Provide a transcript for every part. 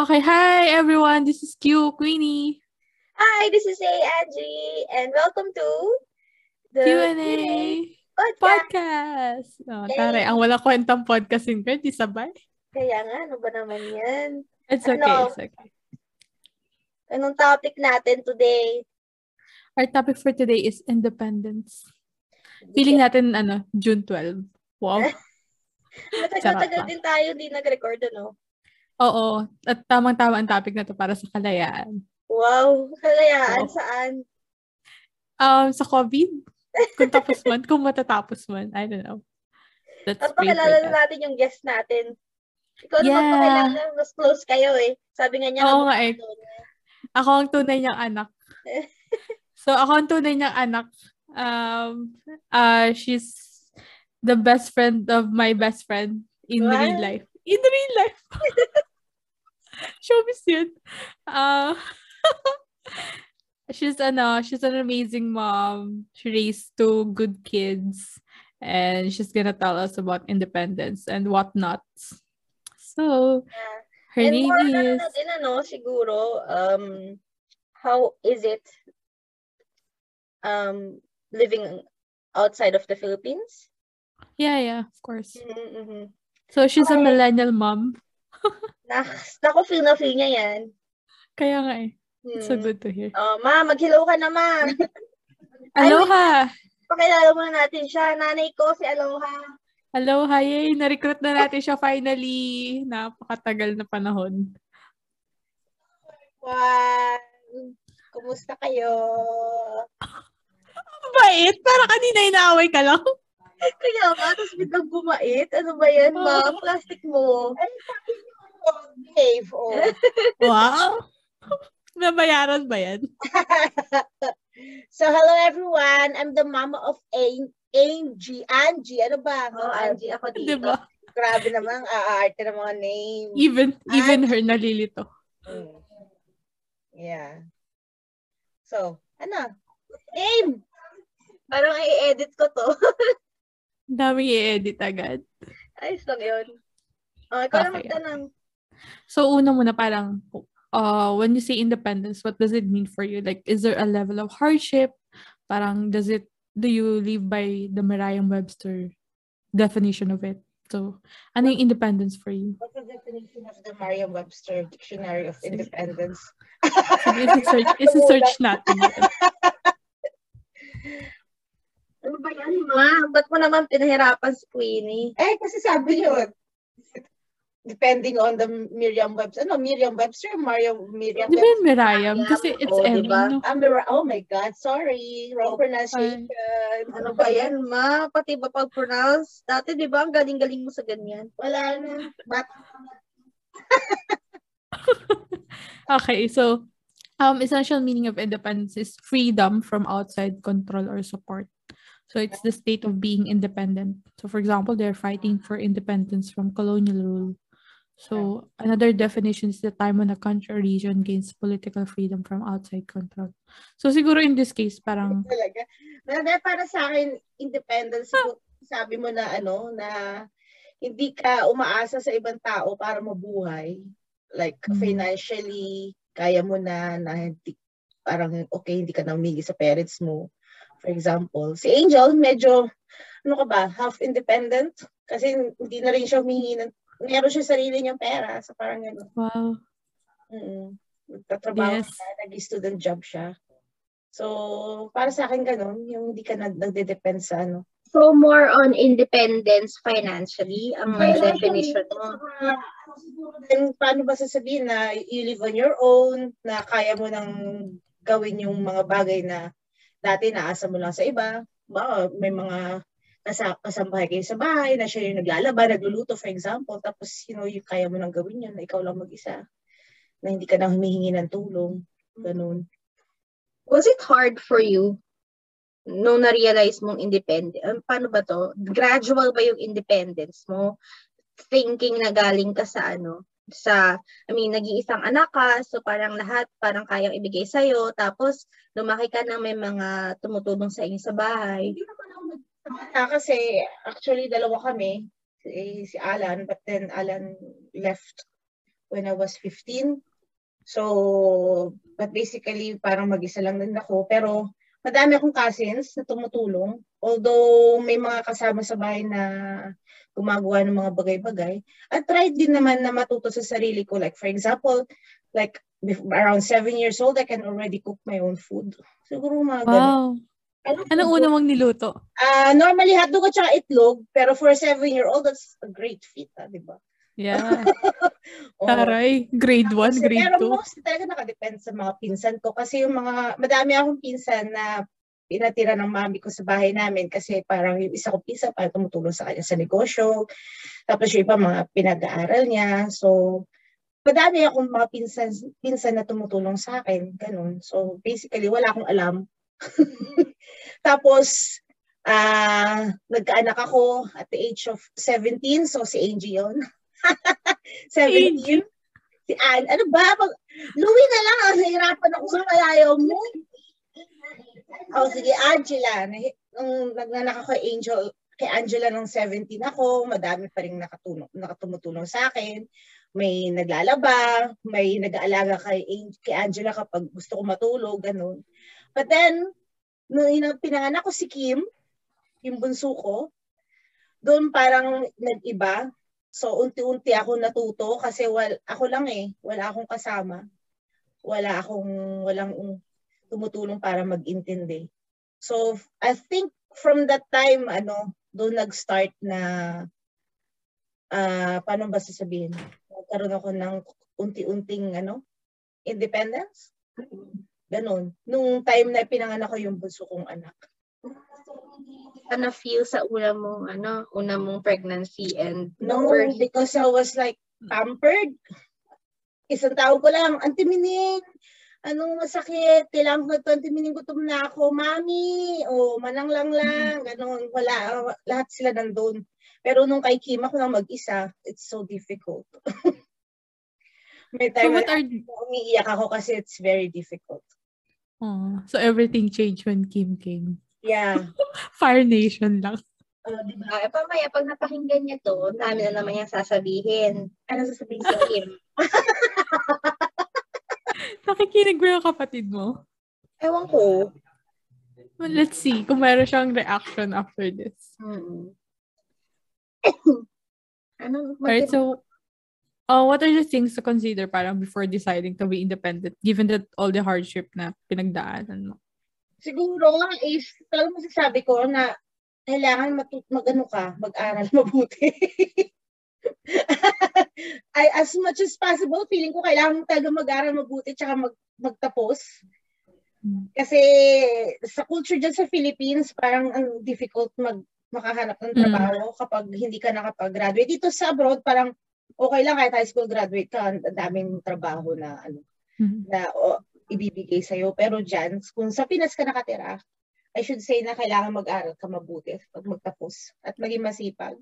Okay, hi everyone. This is Q Queenie. Hi, this is A Angie, and welcome to the Q&A podcast. podcast. Oh, Yay. tare, ang wala kwentang podcasting ko, di sabay. Kaya nga, ano ba naman yan? It's okay, Ano? it's okay. Anong topic natin today? Our topic for today is independence. Feeling natin, ano, June 12. Wow. Matagal-tagal din tayo di nag-record, ano? Oo. At tamang-tama ang topic na to para sa kalayaan. Wow, kalayaan Oo. saan? Um, sa COVID, kung tapos man, kung matatapos man, I don't know. Let's At pakilala na natin yung guest natin. Ikaw naman Yeah. pakilala, mas close kayo eh. Sabi nga niya, Oo nga eh. Ako ang tunay niyang anak. So, ako ang tunay niyang anak. Um, uh, she's the best friend of my best friend in What? real life. In real life. Showbiz yun. Uh, she's ano, she's an amazing mom. She raised two good kids. And she's gonna tell us about independence and whatnot. So, her And name is... natin, ano, siguro, um, how is it um, living outside of the Philippines? Yeah, yeah, of course. Mm-hmm. So, she's a millennial mom. Nak, naku, feel na feel niya yan. Kaya nga eh. Hmm. It's so good to hear. Oh, ma, mag-hello ka na, ma. Aloha! Pakilala muna natin siya. Nanay ko, si Aloha. Aloha! Yay! Na-recruit na natin siya finally. Napakatagal na panahon. Juan. Kumusta kayo? Bait! Para kanina inaaway ka lang. Kaya nga, tapos biglang bumait. Ano ba yan, ma? Plastic mo. Ay, sabi behave. Oh. Wow! Nabayaran ba yan? So, hello everyone. I'm the mama of An- Angie. Angie, ano ba? Oh, Angie, ako dito. Diba? Grabe naman, aarte ng mga name. Even, even her nalilito. Mm. Yeah. So, ano? Name! Parang i-edit ko to. Ang daming i-edit agad. Ayos lang yun. Oh, ikaw na Okay. magtanong. So, una muna parang, uh, when you say independence, what does it mean for you? Like, is there a level of hardship? Parang, does it, do you live by the Merriam-Webster definition of it? So, ano yung independence for you? What's the definition of the Merriam-Webster Dictionary of. Independence? Sige, isi-search, isi-search natin. yun. Ano ba yan, ma? Ba't mo naman pinahirapan si Queenie? Eh, kasi sabi niyo, depending on the Merriam-Webster. Ano, Merriam-Webster? Mario, Di ba Merriam? Kasi it's Oo, M, diba? no? Ah, oh my God, sorry. Wrong pronunciation. Ano ba yan, ma? Pati ba pag-pronounce? Dati, di ba, ang galing-galing mo sa ganyan. Wala na. But, Okay, so, um, essential meaning of independence is freedom from outside control or support. So it's the state of being independent. So for example, they're fighting for independence from colonial rule. So another definition is the time when a country or region gains political freedom from outside control. So siguro in this case, parang talaga. Para sa akin, independence, siguro, sabi mo na ano, na hindi ka umaasa sa ibang tao para mabuhay. Like, Mhm. financially, kaya mo na, na hindi, parang okay, hindi ka na umigi sa parents mo. For example, si Angel, medyo, ano ka ba, half independent. Kasi hindi na rin siya humingi ng, meron siya sarili niyang pera. So parang gano'n. wow. Mm. Nagtatrabaho Yes. siya, nag-student job siya. So, para sa akin ganun, yung hindi ka nag- nagde-depend sa ano. So, more on independence financially, ang Financially, definition mo. ano siguro din, paano ba sasabihin na you live on your own, na kaya mo nang gawin yung mga bagay na dati naasa mo lang sa iba. Ba, may mga kasambahay kayo sa bahay na siya yung naglalaba, nagluluto for example, tapos you know, yung kaya mo nang gawin yun na ikaw lang mag-isa. Na hindi ka na humihingi ng tulong. Ganun. Was it hard for you nung na-realize mong independent? Um, paano ba to? Gradual ba yung independence mo? Thinking na galing ka sa ano? Sa, I mean, nag-iisang anak ka, so parang lahat parang kayang ibigay sa'yo, tapos lumaki ka na may mga tumutulong sa inyo sa bahay. Hindi naman nagtataka kasi actually dalawa kami, si, si Alan, but then Alan left when I was 15. So, but basically, parang mag-isa lang din ako. Pero, madami akong cousins na tumutulong. Although, may mga kasama sa bahay na gumagawa ng mga bagay-bagay. At tried din naman na matuto sa sarili ko. Like, for example, like, around seven years old, I can already cook my own food. Siguro mga wow. ganun. Ano Anong una mong niluto? Uh, normally, hotdog at saka itlog. Pero for a seven-year-old, that's a great feat, ha, di ba? Yeah. oh. Taray, grade 1, grade 2. Pero mostly talaga nakadepend sa mga pinsan ko. Kasi yung mga, madami akong pinsan na pinatira ng mami ko sa bahay namin kasi parang yung isa ko pinsan para tumutulong sa kanya sa negosyo. Tapos yung iba mga pinag-aaral niya. So, madami akong mga pinsan, pinsan na tumutulong sa akin. Ganun. So, basically, wala akong alam. Tapos, uh, nagkaanak ako at the age of 17. So, si Angie yun. 17? Si Anne. Ano ba? Pag, Louie na lang. Ah, nahirapan ako sa malayaw mo. Oh, sige, Angela. Nung nagnanak ako Angel, kay Angela nung 17 ako, madami pa rin nakatulong, nakatumutulong sa akin. May naglalaba, may nag-aalaga kay, kay Angela kapag gusto ko matulog, ganun. But then, nung pinanganak ko si Kim, yung bunso ko, doon parang nag-iba. So, unti-unti ako natuto kasi wal, ako lang eh. Wala akong kasama. Wala akong, walang tumutulong para mag-intindi. So, I think from that time, ano, doon nag-start na, uh, paano ba sasabihin? Nagkaroon ako ng unti-unting, ano, independence. Ganon. Nung time na pinanganak ko yung bunso kong anak na feel sa una mong ano, una mong pregnancy and no birth? because I was like pampered. Isang tawag ko lang, Auntie Mining, anong masakit? Kailangan ko 20 Mining gutom na ako, Mami. O manang lang lang, ganun. Wala, lahat sila nandun. Pero nung kay Kim ako lang mag-isa, it's so difficult. May time so what are... umiiyak ako kasi it's very difficult. Oh, so everything changed when Kim came. Yeah. Fire Nation lang. Oh, di ba? E, pamaya, pag napakinggan niya to, dami na naman yung sasabihin. Ano sasabihin sa Kim? Nakikinig mo yung kapatid mo? Ewan ko. Well, let's see kung meron siyang reaction after this. Hmm. ano? Alright, so, uh, what are the things to consider parang before deciding to be independent given that all the hardship na pinagdaanan mo? siguro nga is, talagang masasabi ko na kailangan mag, mag-ano ka, mag-aral mabuti. I, as much as possible, feeling ko kailangan mo talaga mag-aral mabuti tsaka mag, magtapos. Kasi sa culture dyan sa Philippines, parang ang difficult mag makahanap ng trabaho mm. kapag hindi ka nakapag-graduate. Dito sa abroad, parang okay lang kahit high school graduate ka, ang daming trabaho na ano, mm. na o, ibibigay sa'yo. Pero dyan, kung sa Pinas ka nakatira, I should say na kailangan mag-aral ka mabuti pag magtapos at maging masipag.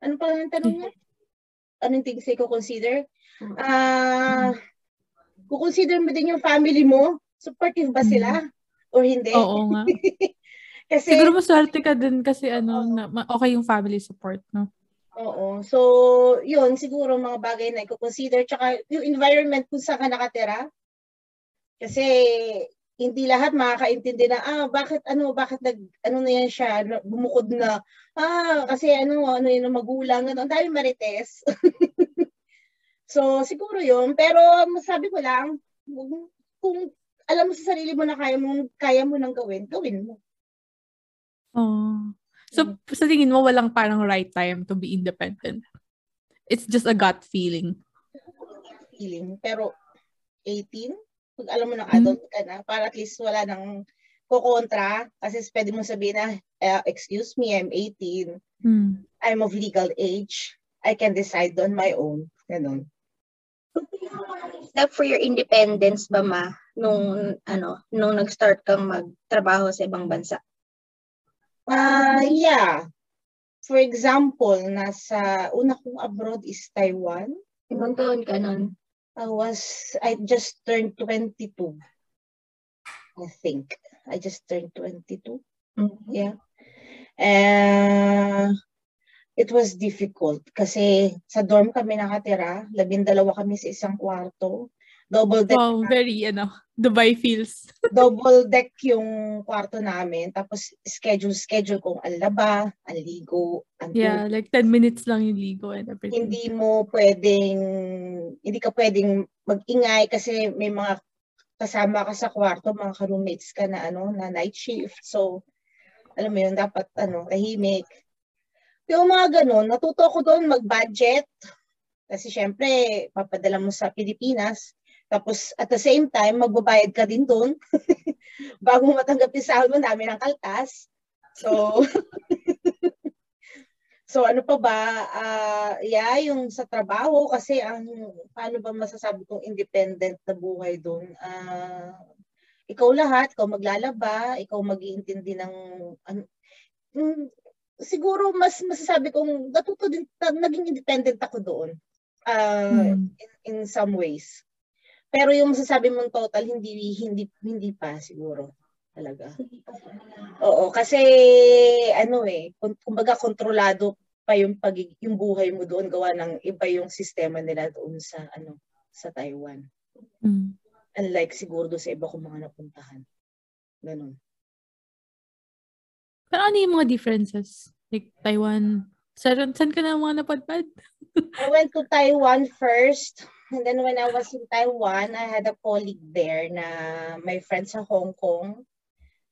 Ano pa ang tanong niya? Anong things ko consider? Ah, uh, consider mo din yung family mo? Supportive ba sila? Or hindi? Oo nga. kasi, Siguro maswerte ka din kasi ano, na, okay yung family support, no? Oo. So, yun, siguro mga bagay na i-consider. Tsaka yung environment kung saan ka nakatira, kasi hindi lahat makakaintindi na ah bakit ano bakit nag ano na yan siya bumukod na. Ah kasi ano ano yun magulang ano ang dami marites. So siguro yun. Pero masabi ko lang kung alam mo sa sarili mo na kaya mo kaya mo nang gawin gawin mo. Oh so sa tingin mo walang parang right time to be independent it's just a gut feeling feeling pero 18 pag alam mo ng hmm. adult ka na, para at least wala nang kukontra. Kasi pwede mo sabihin na, uh, excuse me, I'm 18. Mm. I'm of legal age. I can decide on my own. Ganun. Step for your independence ba ma nung ano nung nag-start kang magtrabaho sa ibang bansa? Uh, yeah. For example, nasa una kong abroad is Taiwan. Ibang taon ka nun? I was, I just turned 22. I think. I just turned 22. Mm-hmm. Yeah. Uh, it was difficult kasi sa dorm kami nakatira, labindalawa kami sa isang kwarto. Double deck. Wow, very, ano, Dubai feels. double deck yung kwarto namin. Tapos schedule, schedule kung ang laba, ang ligo, ang Yeah, like 10 minutes lang yung ligo and everything. Hindi mo pwedeng, hindi ka pwedeng mag-ingay kasi may mga kasama ka sa kwarto, mga ka-roommates ka na ano, na night shift. So, alam mo yun, dapat ano, tahimik. Yung mga ganun, natuto ko doon mag-budget. Kasi syempre, papadala mo sa Pilipinas. Tapos at the same time, magbabayad ka din doon. Bago matanggap yung sahod mo, dami ng kaltas. So, so ano pa ba? Uh, yeah, yung sa trabaho kasi ang paano ba masasabi kong independent na buhay doon? Uh, ikaw lahat, ikaw maglalaba, ikaw mag-iintindi ng ano, siguro mas masasabi kong natuto din naging independent ako doon. Uh, hmm. in, in some ways. Pero yung masasabi mong total, hindi, hindi, hindi pa siguro. Talaga. Oo, kasi ano eh, kumbaga kontrolado pa yung pag yung buhay mo doon gawa ng iba yung sistema nila doon sa ano sa Taiwan. Mm. Unlike siguro doon sa iba kong mga napuntahan. Ganun. Pero ano yung mga differences? Like Taiwan, saan, saan ka na mga napadpad? I went to Taiwan first. And then when I was in Taiwan, I had a colleague there na may friend sa Hong Kong.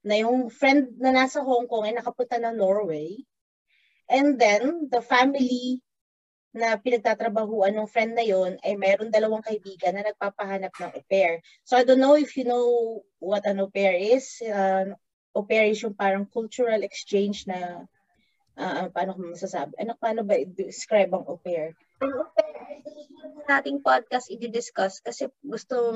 Na yung friend na nasa Hong Kong ay nakapunta na Norway. And then, the family na pinagtatrabahuan ng friend na yon ay mayroon dalawang kaibigan na nagpapahanap ng au pair. So I don't know if you know what an au pair is. Uh, au pair is yung parang cultural exchange na uh, paano ko masasabi? Ano, paano ba i-describe ang au pair? Ang nating podcast i-discuss kasi gusto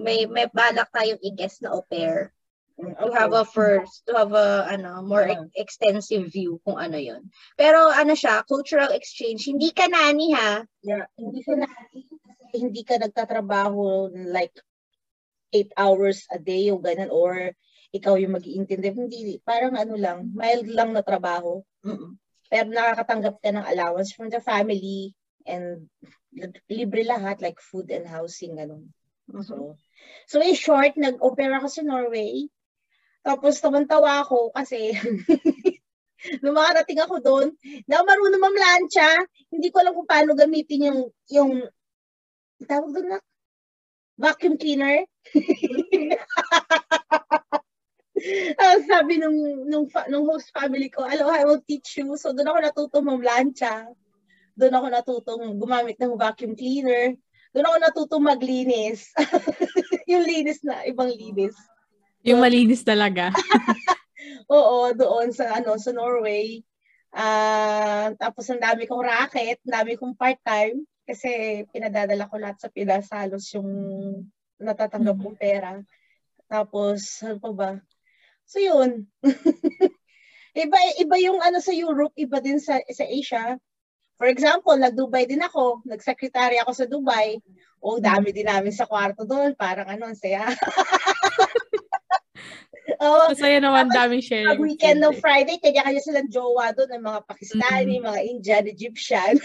may may balak tayong i-guess na au pair. To have a first, to have a ano, more uh extensive view kung ano 'yon. Pero ano siya, cultural exchange, hindi ka nani ha. Yeah, hindi ka nani hindi ka nagtatrabaho like 8 hours a day o ganun or ikaw yung mag-iintindi. Hindi, parang ano lang, mild lang na trabaho. Mm-mm. Pero nakakatanggap ka ng allowance from the family and libre lahat like food and housing ganun. Mm-hmm. So, so in short, nag-opera ako sa Norway. Tapos taman-tawa ako kasi nung makarating ako doon, na marunong mamlansya, hindi ko alam kung paano gamitin yung yung tawag doon na vacuum cleaner. Ang sabi nung, nung, nung host family ko, hello, I will teach you. So doon ako natuto mamlansya. Doon ako natutong gumamit ng vacuum cleaner. Doon ako natutong maglinis. yung linis na, ibang linis. Yung malinis talaga. Oo, doon sa ano sa Norway. Uh, tapos ang dami kong racket, dami kong part-time kasi pinadadala ko lahat sa Pilas halos yung natatanggap kong pera. Tapos, ano pa ba? So, yun. iba, iba yung ano sa Europe, iba din sa, sa Asia. For example, nag-Dubai din ako, nag-secretary ako sa Dubai. Oh, dami din namin sa kwarto doon. Parang ano, ang saya. oh, Masaya naman, daming sharing. Pag weekend ng Friday, kanya-kanya silang jowa doon, ng mga Pakistani, mm-hmm. mga Indian, Egyptian.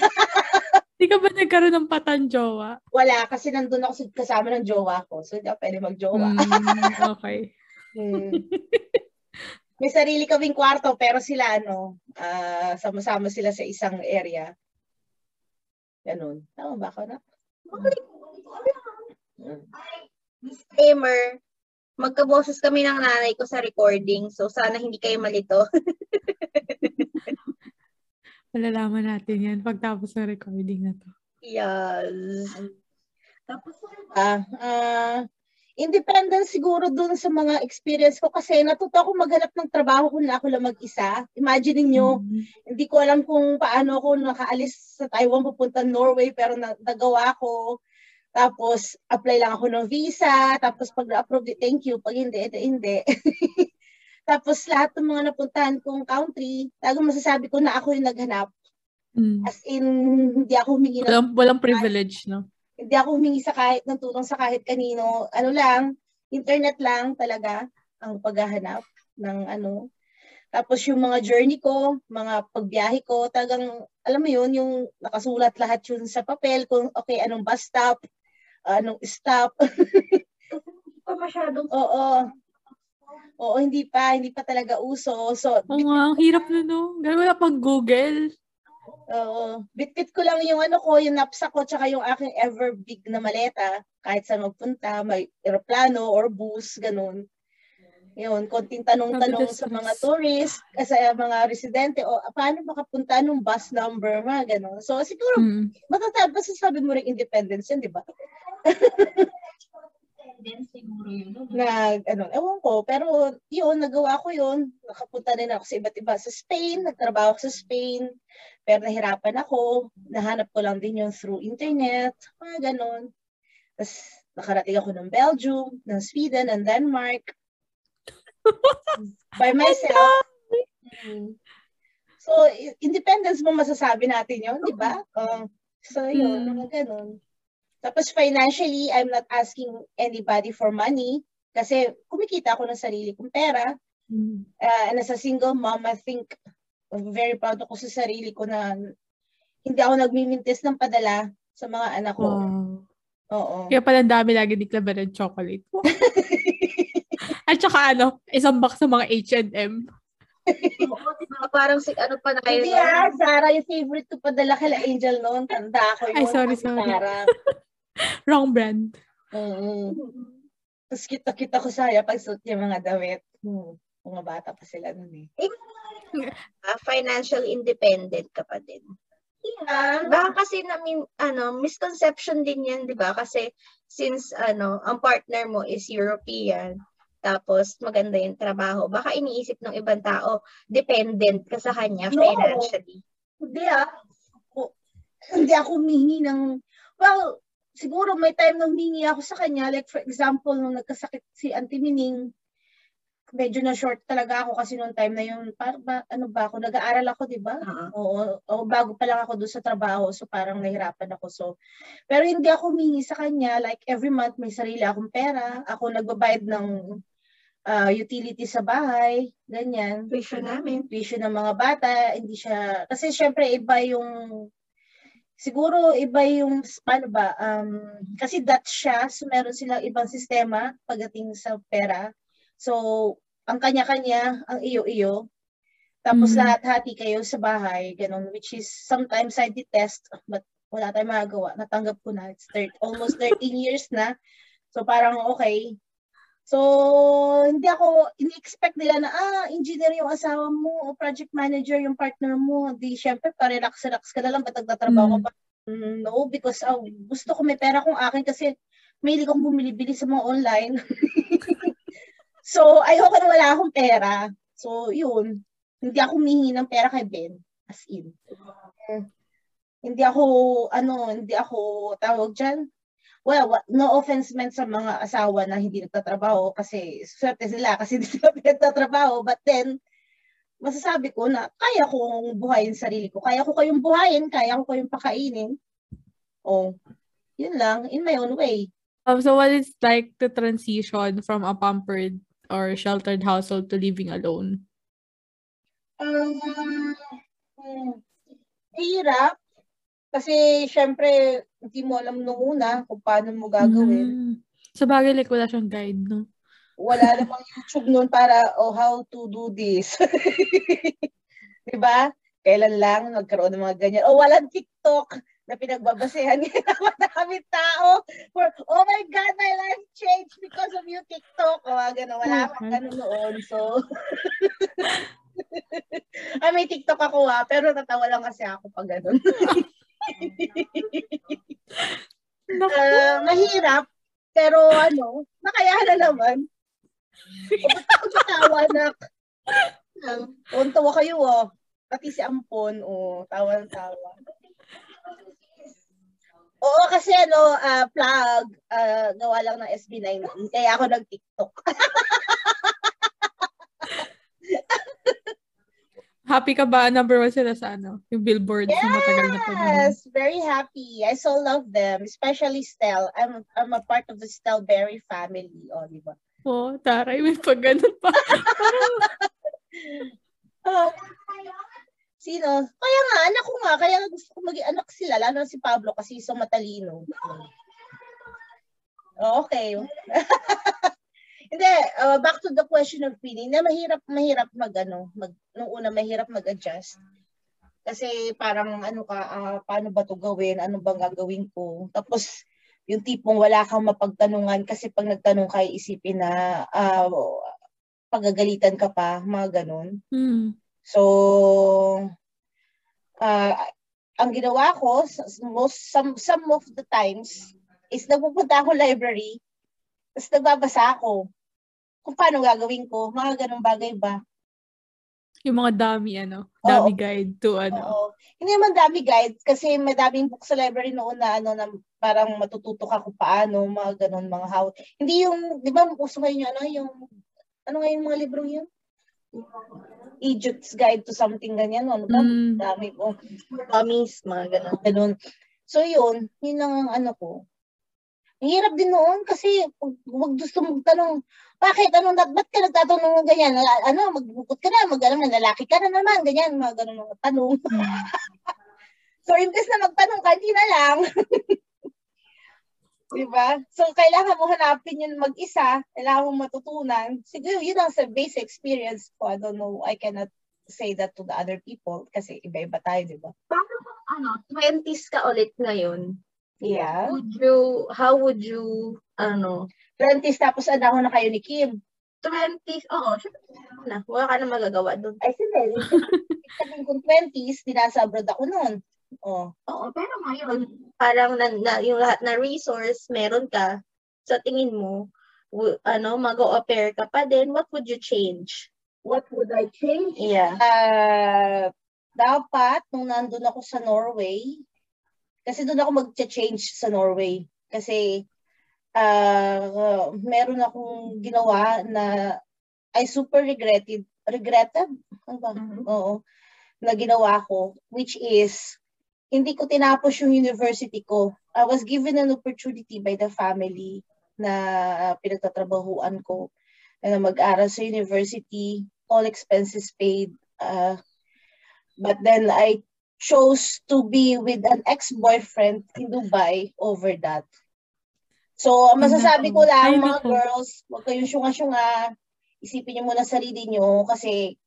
Hindi ka ba nagkaroon ng patan jowa? Wala, kasi nandun ako kasama ng jowa ko. So, hindi ako pwede mag-jowa. Mm, okay. hmm. May sarili kaming kwarto pero sila ano, uh, sama-sama sila sa isang area. Ganun. Tama ba ako na? Disclaimer, magkaboses kami ng nanay ko sa recording, so sana hindi kayo malito. Malalaman natin yan pagtapos ng recording na to. Yes. Tapos, ah, uh, independence siguro dun sa mga experience ko kasi natuto ako maghanap ng trabaho kung ako lang mag-isa. Imagine niyo, mm-hmm. hindi ko alam kung paano ako nakaalis sa Taiwan pupunta Norway pero nagawa ko. Tapos apply lang ako ng visa, tapos pag na-approve, thank you. Pag hindi, ito hindi. tapos lahat ng mga napuntahan kong country, talagang masasabi ko na ako yung naghanap. Mm. As in, hindi ako humingi ng... Walang, walang privilege, no? Hindi ako humingi sa kahit ng tulong sa kahit kanino. Ano lang, internet lang talaga ang paghahanap ng ano. Tapos yung mga journey ko, mga pagbiyahe ko, talagang, alam mo yun, yung nakasulat lahat yun sa papel, kung okay, anong bus stop, anong stop. Hindi pa masyadong Oo. Oo, hindi pa, hindi pa talaga uso. So, Oo nga, ang hirap na no. Gawin na pang Google. Oo. Bitbit ko lang yung ano ko, yung knapsack ko, tsaka yung aking ever big na maleta. Kahit saan magpunta, may aeroplano or bus, ganun. Yun, konting tanong-tanong sa mga tourists, kasi mga residente, o paano makapunta nung bus number, mga ganun. So, siguro, Mm. masasabi, masasabi mo rin independence yun, di ba? Then siguro yun. no? Nag, ano, ewan ko, pero yun, nagawa ko yun. Nakapunta din ako sa iba't iba sa Spain, nagtrabaho ako sa Spain, pero nahirapan ako. Nahanap ko lang din yun through internet, mga ganun. Tapos, nakarating ako ng Belgium, ng Sweden, ng Denmark. by myself. Mm. So, independence mo masasabi natin yun, di ba? Uh, so, yun, Mm. ganun. Tapos financially, I'm not asking anybody for money kasi kumikita ako ng sarili kong pera. Mm. Uh, and as a single mom, I think I'm very proud ako sa sarili ko na hindi ako nagmimintis ng padala sa mga anak ko. Wow. Oo. Kaya pala dami lagi ni Claver ng chocolate. At saka ano, isang box ng mga H&M. Oo? Parang si, ano pa na kayo. Hindi ah, Sarah, yung favorite ko padala kay Angel noon. Tanda ko yun. Ay, sorry, sorry. Sarah. Wrong brand. Oo. Tapos kita-kita ko saya pag suot niya mga damit. Hmm. Mga bata pa sila noon eh. Ah, financial independent ka pa din. Yeah. Baka kasi namin ano, misconception din 'yan, 'di ba? Kasi since ano, ang partner mo is European, tapos maganda yung trabaho, baka iniisip ng ibang tao, dependent ka sa kanya No. financially. Hindi ah. Hindi ako humingi ng, well, siguro may time nang humingi ako sa kanya. Like for example, nung nagkasakit si Auntie Mining, medyo na short talaga ako kasi nung time na yun, par, ba, ano ba ako, nag-aaral ako, di ba? Oo. Oo, oo, bago pa lang ako doon sa trabaho, so parang nahirapan ako. So, pero hindi ako humingi sa kanya, like every month may sarili akong pera, ako nagbabayad ng ah, utility sa bahay, ganyan Tuition namin. tuition ng mga bata, hindi siya, kasi syempre iba yung, siguro iba yung, paano ba, um, kasi Dutch siya, so meron silang ibang sistema pagdating sa pera. So, ang kanya-kanya, ang iyo-iyo, tapos Mm. lahat hati kayo sa bahay, ganun, which is sometimes I detest, but wala tayong magagawa, natanggap ko na, it's thir- almost 13 years na, so parang okay, So, hindi ako, ini-expect nila na, ah, engineer yung asawa mo o project manager yung partner mo. Di, syempre, pa-relax-relax ka na lang, ba't nagtatrabaho ka Mm. pa? Mm, no, because oh, gusto ko may pera kong akin kasi may kong bumili-bili sa mga online. so, ayoko na wala akong pera. So, yun. Hindi ako humingi ng pera kay Ben. As in. Hindi ako, ano, hindi ako, tawag dyan, well, no offense meant sa mga asawa na hindi nagtatrabaho kasi swerte sila kasi hindi sila nagtatrabaho. But then, masasabi ko na kaya kong buhayin sarili ko. Kaya ko kayong buhayin, kaya ko kayong pakainin. Oh, yun lang, in my own way. Um, so what is like the transition from a pampered or sheltered household to living alone? Um, hmm, hirap. Kasi, syempre, hindi mo alam nung una kung paano mo gagawin. Mm. Sa bagay, like, wala siyang guide, no? wala namang YouTube noon para, oh, how to do this. diba? Kailan lang nagkaroon ng mga ganyan. O, walang TikTok na pinagbabasehan ng madaming tao. For, oh my God, my life changed because of you, TikTok. O, mga ganun. Wala pang ganun noon. So, ah, may TikTok ako ha, pero natawa lang kasi ako pag ganun. Ah, mahirap, pero ano, nakayahan na naman. Pagkatawa na. Untawa kayo oh. Pati si Ampon, oh, tawa-tawa. Oo, kasi ano, ah, plug, ah, gawa lang ng SB19, kaya ako nag-TikTok. Happy ka ba? Number one sila sa ano? Yung billboard sa matagal na panahon. Yes, very happy. I so love them, especially Stel. I'm I'm a part of the Stelberry family, oh, di ba? Oh, taray, may pag ganun pa. Parang, Sino? Kaya nga, anak ko nga. Kaya gusto ko maging anak sila. Lalo na si Pablo kasi isang matalino. Oh, okay. Hindi, uh, back to the question of feeling na mahirap, mahirap mag, ano, mag, nung una mahirap mag-adjust. Kasi parang ano ka, uh, paano ba to gawin? Ano bang gagawin ko? Tapos, yung tipong wala kang mapagtanungan kasi pag nagtanong ka, isipin na uh, pagagalitan ka pa, mga ganun. Mm. So, uh, ang ginawa ko, most, some, some of the times, is nagpupunta ako library, tapos nagbabasa ako kung paano gagawin ko, mga ganong bagay ba. Yung mga dami, ano, dami Oo. guide to, ano. Oo. Hindi naman dami guide, kasi madaming book sa library noon na, ano, na parang matututo ka kung paano, mga ganon, mga how. Hindi yung, di ba, gusto ngayon yung, ano, yung, ano nga yung mga libro yun? Idiot's Guide to something ganyan, ano ba? Mm. Dami ko. Dummies, mga ganon. ganon. So yun, yun ang ano ko. Hirap din noon kasi wag gusto mong tanong, bakit? Ano, ba't ka nagtatanong ng ganyan? Ano, magbukot ka na, mag ano, lalaki ka na naman, ganyan, mga ganun mga tanong. Hmm. so, imbes na magtanong ka, hindi na lang. diba? So, kailangan mo hanapin yun mag-isa, kailangan mo matutunan. Siguro, yun ang sa base experience ko. I don't know, I cannot say that to the other people kasi iba-iba tayo, di ba? Paano kung ano, 20s ka ulit ngayon, Yeah. Would you, how would you, ano? 20s tapos anak na kayo ni Kim. 20s, oo, syempre na. Wala ka na magagawa doon. Ay, sige. Sabihin kong 20s, dinasa abroad ako noon. Oh. Oo, pero ngayon, parang na, na, yung lahat na resource, meron ka. Sa tingin mo, w- ano, mag-au pair ka pa din, what would you change? What would I change? Yeah. Uh, dapat, nung nandun ako sa Norway, kasi doon ako mag-change sa Norway. Kasi uh, meron akong ginawa na I super regretted. Regretted? Ano ba? Mm-hmm. Oo. Na ginawa ko. Which is, hindi ko tinapos yung university ko. I was given an opportunity by the family na pinagtatrabahuan ko na mag-aral sa university, all expenses paid. Uh, but then I chose to be with an ex-boyfriend in Dubai over that. So, masasabi ko lang, mga girls, huwag kayong syunga-syunga. Isipin niyo muna sarili niyo kasi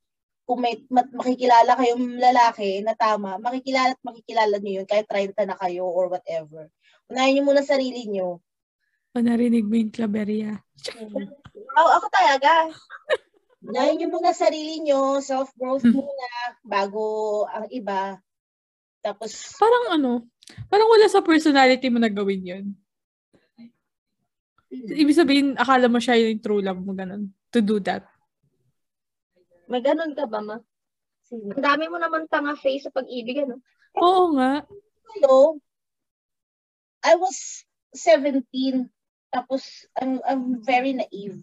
kung may makikilala kayong lalaki na tama, makikilala at makikilala niyo yun kahit 30 na kayo or whatever. Unahin niyo muna sarili niyo. O narinig mo yung klaberya. oh, ako talaga. Unahin niyo muna sarili niyo, self-growth hmm. muna bago ang iba. Tapos, parang ano, parang wala sa personality mo na gawin yun. Hmm. Ibig sabihin, akala mo siya yung true love mo, ganun, to do that. May ganun ka ba, ma? Ang dami mo naman tanga face sa pag-ibig, ano? Oo nga. Hello? I was 17, tapos I'm, I'm very naive.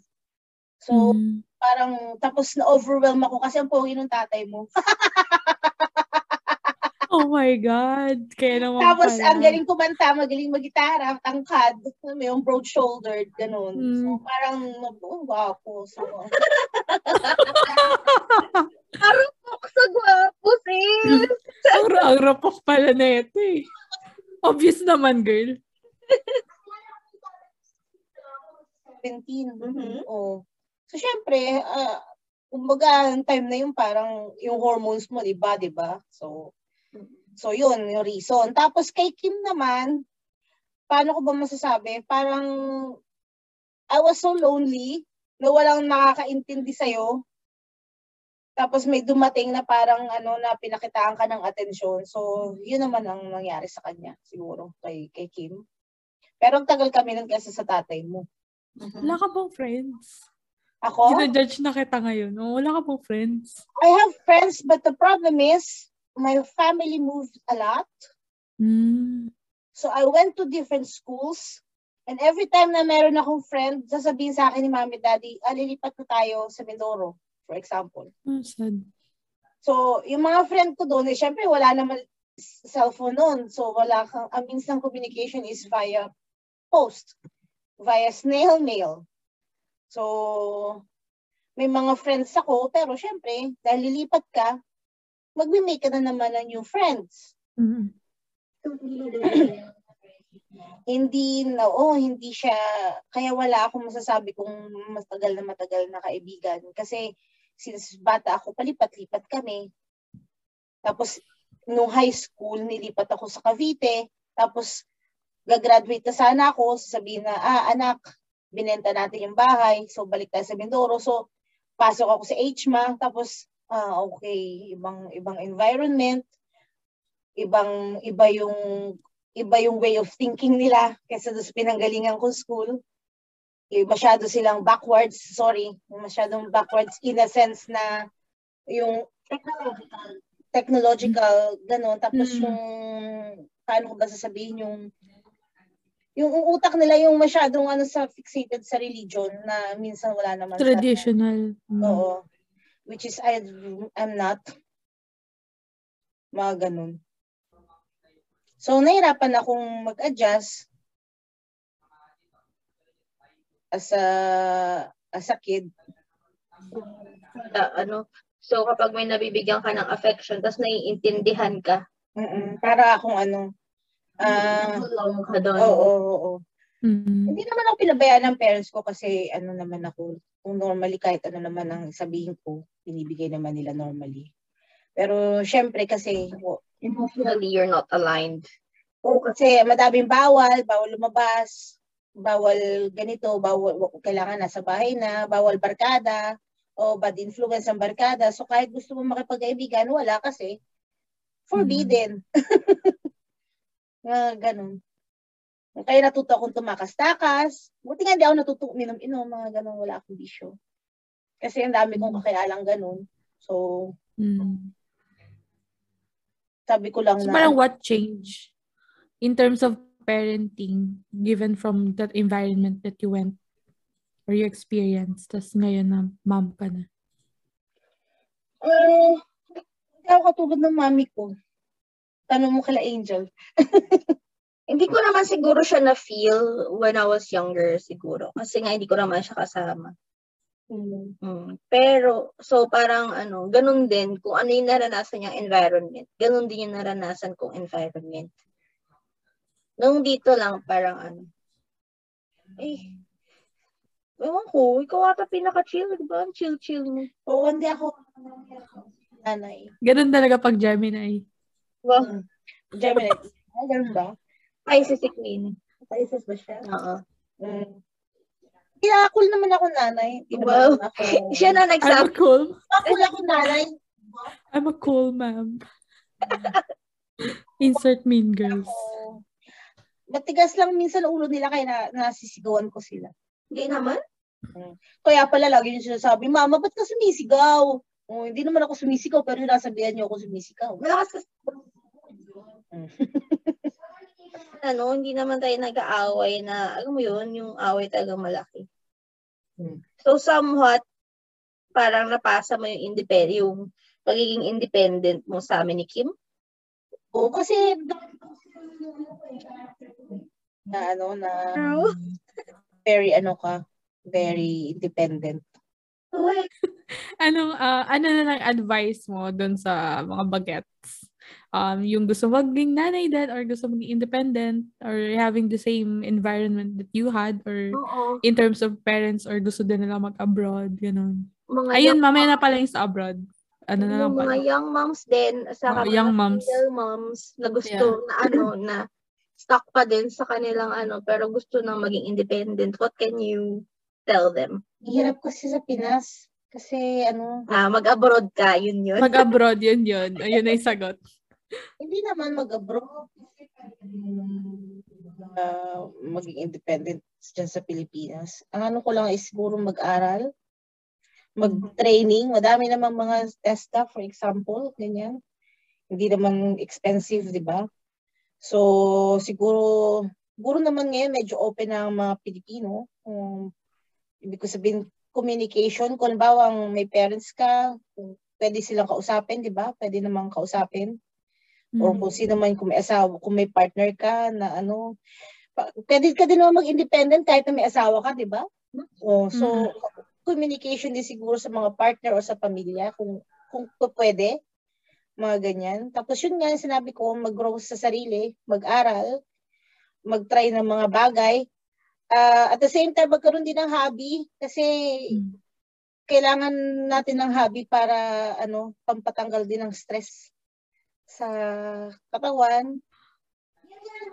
So, mm. parang, tapos na-overwhelm ako kasi ang pogi ng tatay mo. Oh my God. Kaya naman Tapos, pala. ang galing kumanta, magaling magitara, tangkad, may yung broad-shouldered, ganun. Mm. So, hmm. parang, oh, wapo. So, Arapok sa gwapo, sis. ang, ang rapok pala na ito eh. Obvious naman, girl. 17. Mm-hmm. Oh. So, syempre, uh, kumbaga, time na yung parang, yung hormones mo, di ba, di ba? So, So, yun, yung reason. Tapos, kay Kim naman, paano ko ba masasabi? Parang, I was so lonely na walang nakakaintindi sa'yo. Tapos may dumating na parang ano na pinakitaan ka ng atensyon. So, yun naman ang nangyari sa kanya siguro kay kay Kim. Pero ang tagal kami nun kasi sa tatay mo. Wala ka bang friends? Ako? Gina-judge na kita ngayon. Oh, wala ka bang friends? I have friends but the problem is my family moved a lot. Mm. So I went to different schools. And every time na meron akong friend, sasabihin sa akin ni mami, daddy, ah, lilipat na tayo sa Mindoro, for example. Oh, sad. So, yung mga friend ko doon, eh, syempre wala naman cellphone noon. So, wala kang, ang means ng communication is via post, via snail mail. So, may mga friends ako, pero syempre, dahil lilipat ka, magme-make ka na naman ng new friends. Mm. hindi na oh, hindi siya kaya wala akong masasabi kung matagal na matagal na kaibigan kasi since bata ako palipat-lipat kami. Tapos nung high school nilipat ako sa Cavite, tapos gagraduate na sana ako, sasabihin na, ah anak, binenta natin yung bahay, so balik tayo sa Mindoro. So pasok ako sa HMA, tapos ah okay, ibang ibang environment, ibang iba yung iba yung way of thinking nila kaysa sa pinanggalingan kong school. Eh, masyado silang backwards, sorry, masyadong backwards in a sense na yung technological, technological ganun. Tapos Mm. yung, paano ko ba sasabihin, yung yung utak nila yung masyadong ano sa fixated sa religion na minsan wala naman sa- Traditional. Mm. Oo. Which is I I'm not. Mga ganun. So, nahirapan akong mag-adjust as a, as a kid. Ah, ano, so kapag may nabibigyan ka ng affection, tapos naiintindihan ka, Mm-mm. Para akong ano. Ah, tulong ka doon. oo, oo, oo. Mm. Hindi naman ako pinabayaan ng parents ko kasi ano naman ako, kung normally kahit ano naman ang sabihin ko, binibigay naman nila normally. Pero syempre kasi, Emotionally, you're not aligned. Oo, kasi madaming bawal, bawal lumabas, bawal ganito, bawal wa- kailangan nasa bahay na, bawal barkada, o bad influence ang barkada. So kahit gusto mo makipag-kaibigan, wala kasi. Forbidden. Nga ganun. Kaya natuto akong tumakas-takas. Buti nga hindi ako natuto minom-inom, mga ganun, wala akong bisyo. Kasi ang dami kong kakayalang ganun. So, Mm. sabi ko lang So na, parang what changed in terms of parenting given from that environment that you went or you experienced tas ngayon na mom ka na? eh, hindi ako katulad ng mami ko. Tanong mo kala Angel. Hindi ko naman siguro siya na-feel when I was younger siguro. Kasi nga hindi ko naman siya kasama. Hmm. Mm. Pero, so parang ano, ganun din, kung ano yung naranasan niyang environment, ganun din yung naranasan kong environment. Nung dito lang, parang ano, eh, ewan ko, ikaw ata pinaka-chill, di ba? Ang chill-chill mo. Oo, hindi ako nanay. Ganun talaga pag Gemini. Wow. Gemini. Ay, ganun ba? Pisces si Queen. Pisces ba siya? Oo. Mm. Kaya cool naman ako nanay. Wow. naman ako. Siya na I'm a nagsabi. cool, cool ako nanay. I'm a cool ma'am. Insert mean girls. Ako. Matigas lang minsan ulo nila kaya na, nasisigawan ko sila. Hindi naman. Kaya pala lagi yung sinasabi, Mama, ba't ka sumisigaw? Oh, hindi naman ako sumisigaw, pero nasabihan niyo ako sumisigaw. Malakas kasi. Mm. ano, hindi naman tayo nag-aaway na, alam mo yun, yung away talaga malaki. Hmm. So, somewhat, parang napasa mo yung independent, yung pagiging independent mo sa amin ni Kim. Oo, kasi na ano na very ano ka, very independent. Anong, ah, ano na lang advice mo dun sa mga bagets? Um, yung gusto maging nanay din or gusto maging independent or having the same environment that you had or Oo. in terms of parents or gusto din nila mag-abroad, ganun. Mga Ayun, young, mamaya na pala yung sa abroad. Ano na lang yung mga pala. young moms din, saka Mga young moms. moms na gusto na ano, na stuck pa din sa kanilang ano, pero gusto nang maging independent. What can you tell them? Hirap kasi sa Pinas. Kasi ano, Ah, mag-abroad ka, yun yun. Mag-abroad, yun yun. Ayun na yung sagot. Hindi naman mag-abroad. Uh, maging independent dyan sa Pilipinas. Ang ano ko lang is siguro mag-aral, mag-training. Madami namang mga TESDA, for example, ganyan. Hindi naman expensive, di ba? So, siguro, siguro naman ngayon medyo open ang mga Pilipino. Um, ibig ko sabihin, communication. Kung halimbawa may parents ka, pwede silang kausapin, di ba? Pwede namang kausapin. Or Mm. kung sino man, kung may asawa, kung may partner ka na ano, pwede ka din naman mag-independent kahit na may asawa ka, di ba? Oh, so, communication din siguro sa mga partner o sa pamilya kung kung pwede mga ganyan. Tapos yun nga, sinabi ko, mag-grow sa sarili, mag-aral, mag-try ng mga bagay. Uh, at the same time, magkaroon din ng hobby kasi mm. kailangan natin ng hobby para ano, pampatanggal din ng stress sa katawan.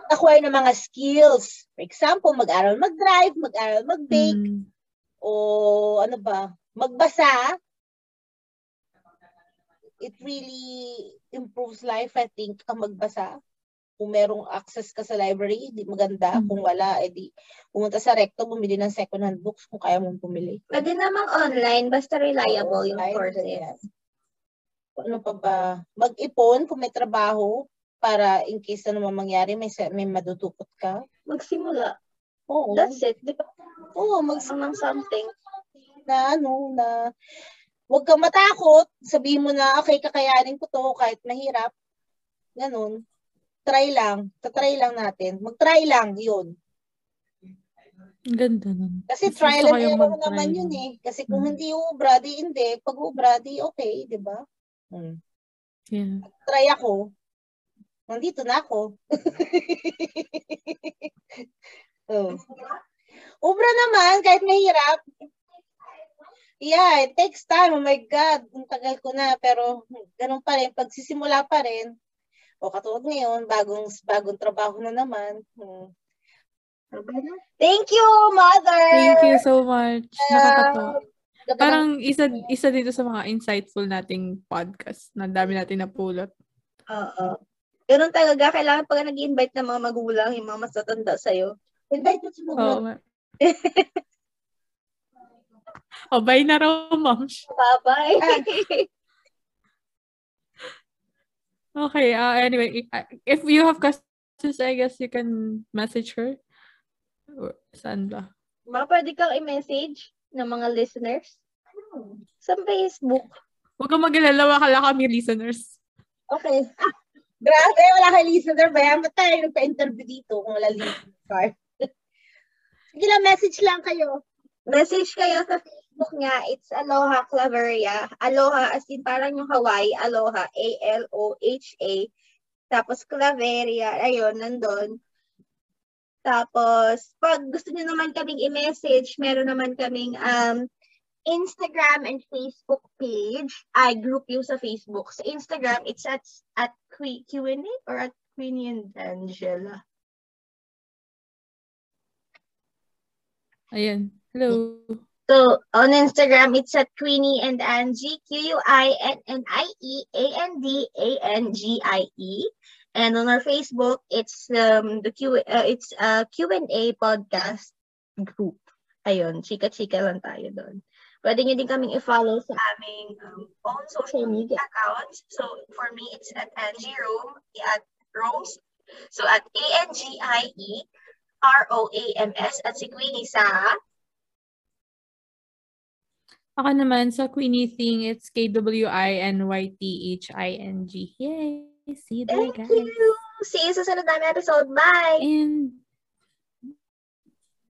Acquire ng mga skills. For example, mag-aral mag-drive, mag-aral mag-bake, mm. o ano ba, magbasa. It really improves life, I think, ang magbasa. Kung merong access ka sa library, di maganda. Mm-hmm. Kung wala, edi pumunta sa recto, bumili ng second-hand books kung kaya mong pumili. Pwede namang online, basta reliable yung courses. Ano pa ba? Mag-ipon kung may trabaho para in case na naman mangyari, may, may madudukot ka. Magsimula. Oo. That's it. Di ba? Oo, magsimula ng something. Na ano, na huwag kang matakot. Sabihin mo na, okay, kakayanin ko to kahit mahirap. Ganun try lang, try lang natin. Mag-try lang, yun. Ganda nun. Kasi trial and error naman yun eh. Kasi kung hmm. hindi ubra, di hindi. Pag ubra, di okay, di ba? Hmm. Yeah. Try ako. Nandito na ako. oh. Ubra naman, kahit mahirap. Yeah, it takes time. Oh my God, ang tagal ko na. Pero ganun pa rin. Pagsisimula pa rin, o katulad ngayon, bagong bagong trabaho na naman. Hmm. Thank you, mother! Thank you so much. Nakakatawa. Uh, Parang isa isa dito sa mga insightful nating podcast na dami natin napulot. Oo. Ganun talaga. Kailangan pag nag-invite ng mga magulang, yung mga matatanda sa'yo. Invite mo sa magulang. Oo. oh, bye na raw, mom. Bye-bye. Okay, uh, anyway, if you have questions, I guess you can message her. Saan ba? Baka pwede kang i-message ng mga listeners sa Facebook. Huwag kang mag-alala, wakala kami listeners. Okay. Grabe, wala kang listener ba yan? Ba't tayo nagpa-interview dito kung wala listener? Sige lang, message lang kayo. Message kayo sa Facebook niya, it's Aloha Claveria. Aloha as in parang yung Hawaii, Aloha, A-L-O-H-A. Tapos Claveria, ayun, nandun. Tapos, pag gusto niyo naman kaming i-message, meron naman kaming um, Instagram and Facebook page. I group you sa Facebook. Sa Instagram, it's at, at Q&A or at Queenie and Angela. Ayan. Hello. So on Instagram, it's at Queenie and Angie, Q-U-I-N-N-I-E-A-N-D-A-N-G-I-E. And on our Facebook, it's um the Q uh, it's a Q&A podcast group. Ayun, chika-chika lang tayo doon. Pwede nyo din kaming i-follow sa aming um, own social media accounts. So for me, it's at Angie Rome, at Rose. So at A-N-G-I-E, R-O-A-M-S, at si Queenie sa Ako naman, sa Queenie thing, it's K-W-I-N-Y-T-H-I-N-G. Yay! See you there, Thank guys. you! See you sa sunod namin episode. Bye! And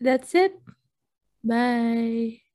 that's it. Bye!